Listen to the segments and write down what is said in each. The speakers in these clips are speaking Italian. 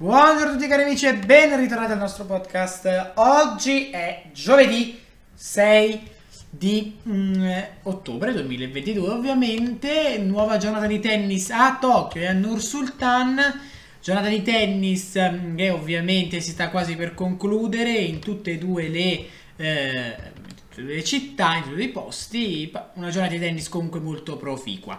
Buongiorno a tutti cari amici e ben ritornati al nostro podcast. Oggi è giovedì 6 di mm, ottobre 2022, ovviamente nuova giornata di tennis a Tokyo e a Nur Sultan. Giornata di tennis mm, che ovviamente si sta quasi per concludere in tutte e due le, eh, le città, in tutti i posti. Una giornata di tennis comunque molto proficua.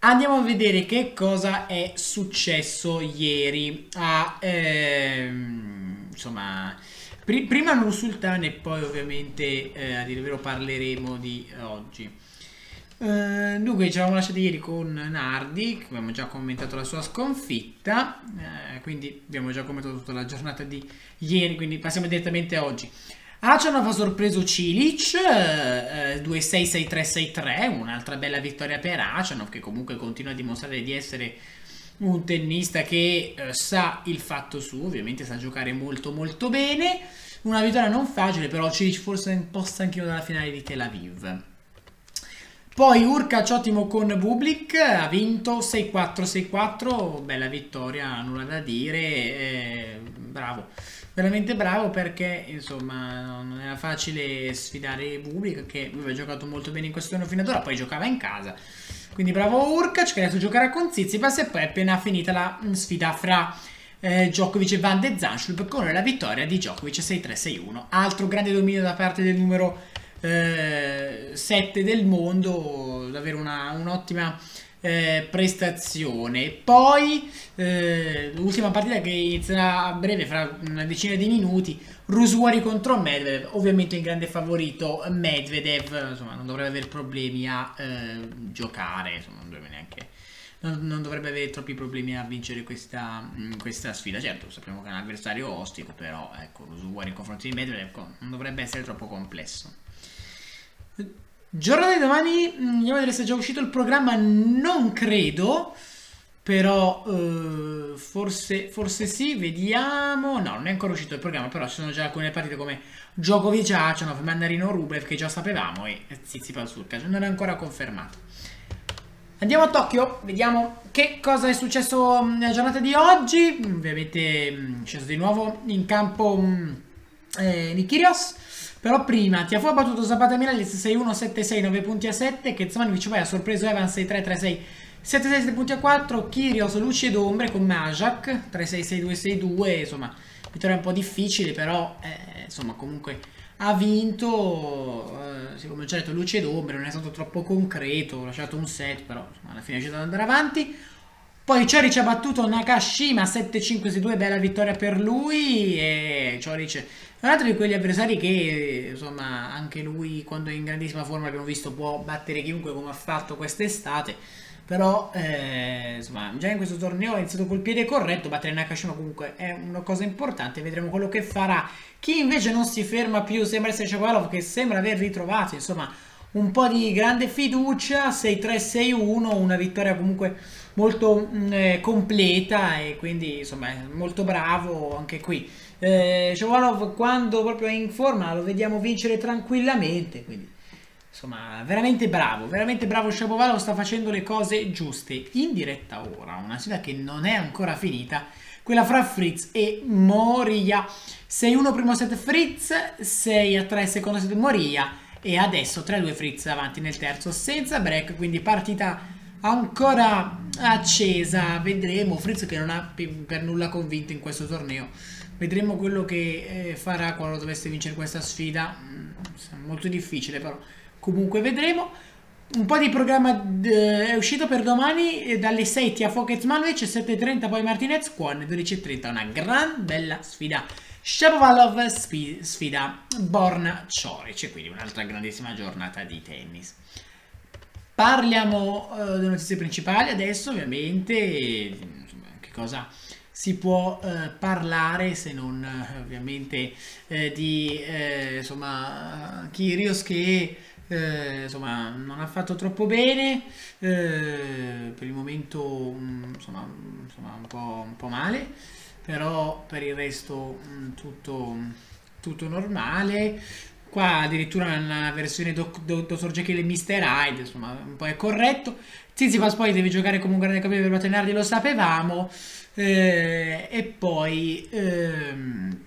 Andiamo a vedere che cosa è successo ieri a, ehm, insomma, pr- prima Nur Sultan e poi ovviamente eh, a dire vero parleremo di eh, oggi. Uh, dunque ci eravamo lasciati ieri con Nardi, abbiamo già commentato la sua sconfitta, uh, quindi abbiamo già commentato tutta la giornata di ieri, quindi passiamo direttamente a oggi. Acianov ha sorpreso Cilic, eh, 2-6-6-3-6-3, un'altra bella vittoria per Acianov che comunque continua a dimostrare di essere un tennista che eh, sa il fatto suo, ovviamente sa giocare molto molto bene. Una vittoria non facile, però Cilic forse un po' stanchino dalla finale di Tel Aviv. Poi Urkac ottimo con Bublik, ha vinto 6-4-6-4, bella vittoria, nulla da dire, eh, bravo veramente bravo perché insomma non era facile sfidare Bublik che aveva giocato molto bene in questo anno fino ad ora, poi giocava in casa. Quindi bravo Urkac che adesso giocherà con Zizipas e poi appena finita la sfida fra eh, Djokovic e Van de Zanschlup con la vittoria di Djokovic 6-3-6-1. Altro grande dominio da parte del numero eh, 7 del mondo, davvero un'ottima eh, prestazione. Poi eh, l'ultima partita che inizierà a breve, fra una decina di minuti, Rusuari contro Medvedev, ovviamente in grande favorito Medvedev, insomma non dovrebbe avere problemi a eh, giocare, insomma non dovrebbe neanche... Non, dovrebbe avere troppi problemi a vincere questa, questa, sfida. Certo, sappiamo che è un avversario ostico, però ecco, Rusuari in confronto di Medvedev non dovrebbe essere troppo complesso. Giornata di domani, mm, andiamo a vedere se è già uscito il programma, non credo, però uh, forse, forse sì, vediamo. No, non è ancora uscito il programma, però ci sono già alcune partite come Djokovic, Acionov, Mandarino Rublev che già sapevamo e Zizipa Surka, non è ancora confermato. Andiamo a Tokyo, vediamo che cosa è successo mm, nella giornata di oggi. Ovviamente mm, sceso di nuovo in campo eh, Nikirios però prima Tiafoe ha battuto Zapata Miralles 6-1, 7-6, 9 punti a 7. Kezmanovic poi ha sorpreso Evans 6-3, 3-6, 7-6, 7 punti a 4. Kyrgios, luci ed ombre con Majak 3-6, 6-2, 6-2. Insomma, vittoria un po' difficile, però eh, insomma comunque ha vinto. Eh, sì, come ho già detto, luci ed ombre, non è stato troppo concreto. Ha lasciato un set, però insomma, alla fine è riuscito ad andare avanti. Poi Cioric ha battuto Nakashima 7-5-6-2, bella vittoria per lui. E Cioric un altro di quegli avversari che, insomma, anche lui quando è in grandissima forma abbiamo visto può battere chiunque come ha fatto quest'estate. Però, eh, insomma, già in questo torneo ha iniziato col piede corretto. Battere Nakashima comunque è una cosa importante. Vedremo quello che farà. Chi invece non si ferma più sembra essere Shapovalov che sembra aver ritrovato, insomma, un po' di grande fiducia. 6-3-6-1, una vittoria comunque molto mh, mm, eh, completa e quindi, insomma, molto bravo anche qui. Eh, Shapovalov quando proprio è in forma lo vediamo vincere tranquillamente, quindi insomma veramente bravo, veramente bravo Shapovalov, sta facendo le cose giuste. In diretta ora, una sfida che non è ancora finita, quella fra Fritz e Moria. 6-1 primo set Fritz, 6-3 secondo set Moria e adesso 3-2 Fritz avanti nel terzo senza break, quindi partita ancora accesa. Vedremo Fritz che non ha per nulla convinto in questo torneo Vedremo quello che eh, farà quando dovesse vincere questa sfida. Mm, molto difficile però. Comunque vedremo. Un po' di programma è uscito per domani eh, dalle 6 Tiafo Kezmanovic, 7.30 poi Martinez, Kwon 12.30. Una gran bella sfida. Shapovalov sfida Borna Cioric, quindi un'altra grandissima giornata di tennis. Parliamo uh, delle notizie principali adesso, ovviamente, insomma, che cosa si può eh, parlare se non eh, ovviamente eh, di eh, insomma Kyrios che eh, insomma non ha fatto troppo bene eh, per il momento mm, insomma, insomma un, po', un, po', male però per il resto mh, mm, tutto, tutto normale qua addirittura una versione Doc, Doc, Dr. Jekyll e Mr. Hyde, insomma, un po' è corretto. Zizipas poi deve giocare come un grande campione per Batenardi, lo sapevamo. Eh, e poi ehm,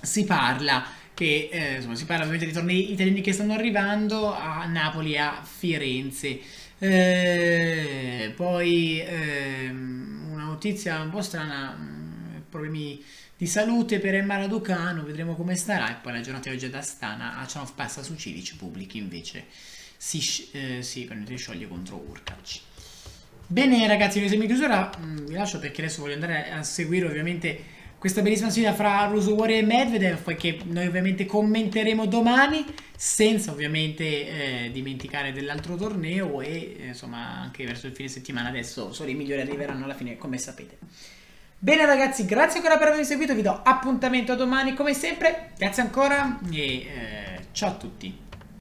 si parla che eh, insomma, si parla ovviamente dei tornei italiani che stanno arrivando a Napoli e a Firenze. Eh, poi ehm, una notizia un po' strana, problemi di salute per Emma Raducano, vedremo come starà e poi la giornata di oggi ad Astana, Achanov passa su Civic, Pubblic invece si, eh, si scioglie contro Urkac. Bene ragazzi, siamo in chiusura, mm, vi lascio perché adesso voglio andare a seguire ovviamente questa bellissima sfida fra Rusowari e Medvedev, che noi ovviamente commenteremo domani, senza ovviamente eh, dimenticare dell'altro torneo e eh, insomma anche verso il fine settimana adesso solo i migliori arriveranno alla fine come sapete. Bene ragazzi, grazie ancora per avermi seguito, vi do appuntamento domani come sempre, grazie ancora e eh, ciao a tutti.